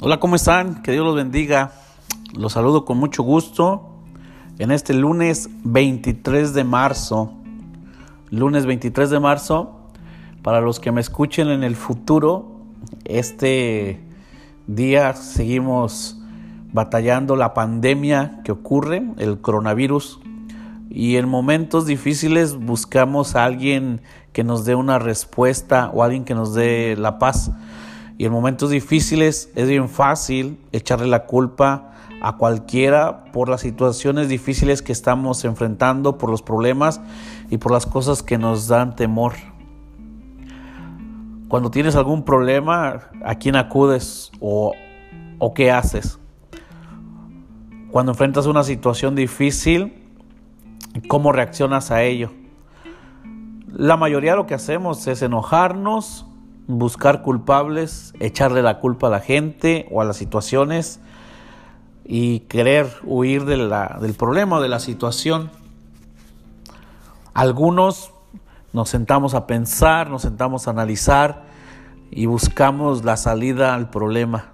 Hola, ¿cómo están? Que Dios los bendiga. Los saludo con mucho gusto en este lunes 23 de marzo. Lunes 23 de marzo, para los que me escuchen en el futuro, este día seguimos batallando la pandemia que ocurre, el coronavirus, y en momentos difíciles buscamos a alguien que nos dé una respuesta o alguien que nos dé la paz. Y en momentos difíciles es bien fácil echarle la culpa a cualquiera por las situaciones difíciles que estamos enfrentando, por los problemas y por las cosas que nos dan temor. Cuando tienes algún problema, ¿a quién acudes o, qué haces? Cuando enfrentas una situación difícil, ¿cómo reaccionas a ello? La mayoría de lo que hacemos es enojarnos, buscar culpables, echarle la culpa a la gente o a las situaciones y querer huir de del problema o de la situación. Algunos nos sentamos a pensar, nos sentamos a analizar y buscamos la salida al problema.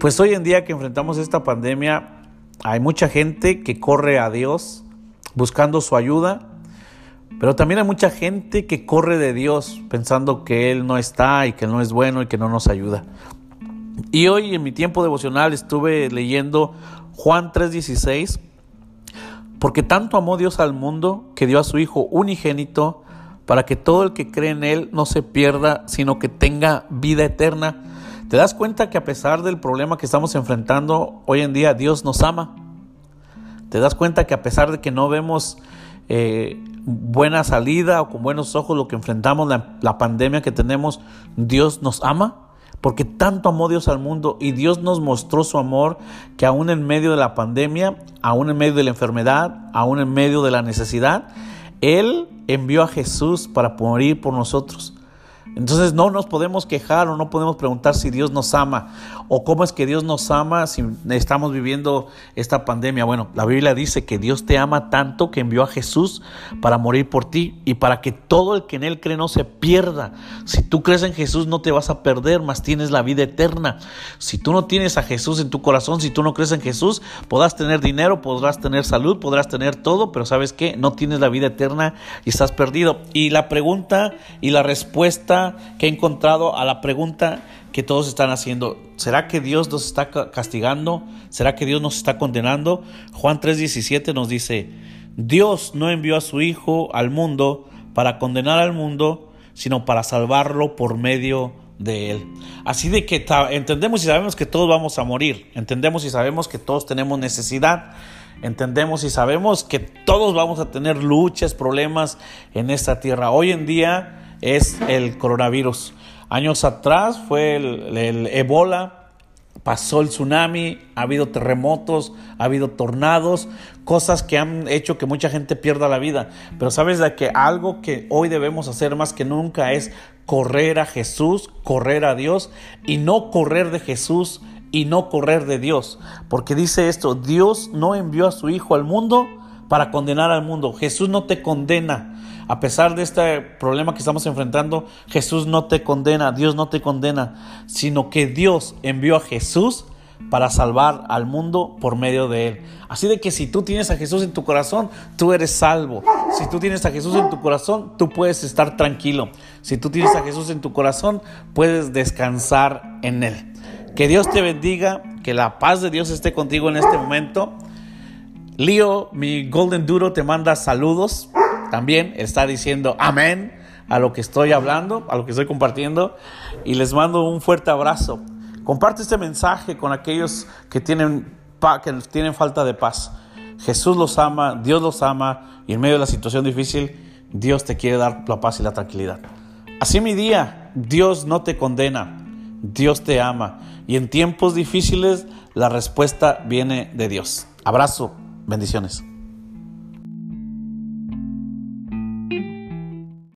Pues hoy en día que enfrentamos esta pandemia, hay mucha gente que corre a Dios buscando su ayuda pero también hay mucha gente que corre de Dios pensando que Él no está y que no es bueno y que no nos ayuda. Y hoy en mi tiempo devocional estuve leyendo Juan 3:16, porque tanto amó Dios al mundo que dio a su Hijo unigénito para que todo el que cree en Él no se pierda, sino que tenga vida eterna. ¿Te das cuenta que a pesar del problema que estamos enfrentando hoy en día, Dios nos ama? ¿Te das cuenta que a pesar de que no vemos eh, buena salida o con buenos ojos lo que enfrentamos, la, la pandemia que tenemos, Dios nos ama. Porque tanto amó Dios al mundo y Dios nos mostró su amor que aún en medio de la pandemia, aún en medio de la enfermedad, aún en medio de la necesidad, Él envió a Jesús para morir por nosotros. Entonces no nos podemos quejar o no podemos preguntar si Dios nos ama o cómo es que Dios nos ama si estamos viviendo esta pandemia. Bueno, la Biblia dice que Dios te ama tanto que envió a Jesús para morir por ti y para que todo el que en Él cree no se pierda. Si tú crees en Jesús no te vas a perder, más tienes la vida eterna. Si tú no tienes a Jesús en tu corazón, si tú no crees en Jesús, podrás tener dinero, podrás tener salud, podrás tener todo, pero sabes que no tienes la vida eterna y estás perdido. Y la pregunta y la respuesta que he encontrado a la pregunta que todos están haciendo. ¿Será que Dios nos está castigando? ¿Será que Dios nos está condenando? Juan 3:17 nos dice, Dios no envió a su Hijo al mundo para condenar al mundo, sino para salvarlo por medio de él. Así de que entendemos y sabemos que todos vamos a morir, entendemos y sabemos que todos tenemos necesidad, entendemos y sabemos que todos vamos a tener luchas, problemas en esta tierra. Hoy en día es el coronavirus. Años atrás fue el, Ebola, pasó el tsunami, ha habido terremotos, ha habido tornados, cosas que han hecho que mucha gente pierda la vida. Pero sabes de que algo que hoy debemos hacer más que nunca es correr a Jesús, correr a Dios y no correr de Jesús y no correr de Dios. Porque dice esto, Dios no envió a su Hijo al mundo para condenar al mundo. Jesús no te condena. A pesar de este problema que estamos enfrentando, Jesús no te condena, Dios no te condena, sino que Dios envió a Jesús para salvar al mundo por medio de él. Así de que si tú tienes a Jesús en tu corazón, tú eres salvo. Si tú tienes a Jesús en tu corazón, tú puedes estar tranquilo. Si tú tienes a Jesús en tu corazón, puedes descansar en él. Que Dios te bendiga, que la paz de Dios esté contigo en este momento. Leo, mi Golden Duro, te manda saludos también está diciendo amén a lo que estoy hablando, a lo que estoy compartiendo y les mando un fuerte abrazo. Comparte este mensaje con aquellos que tienen, que tienen falta de paz. Jesús los ama, Dios los ama y en medio de la situación difícil, Dios te quiere dar la paz y la tranquilidad. Así mi día, Dios no te condena, Dios te ama y en tiempos difíciles la respuesta viene de Dios. Abrazo, bendiciones.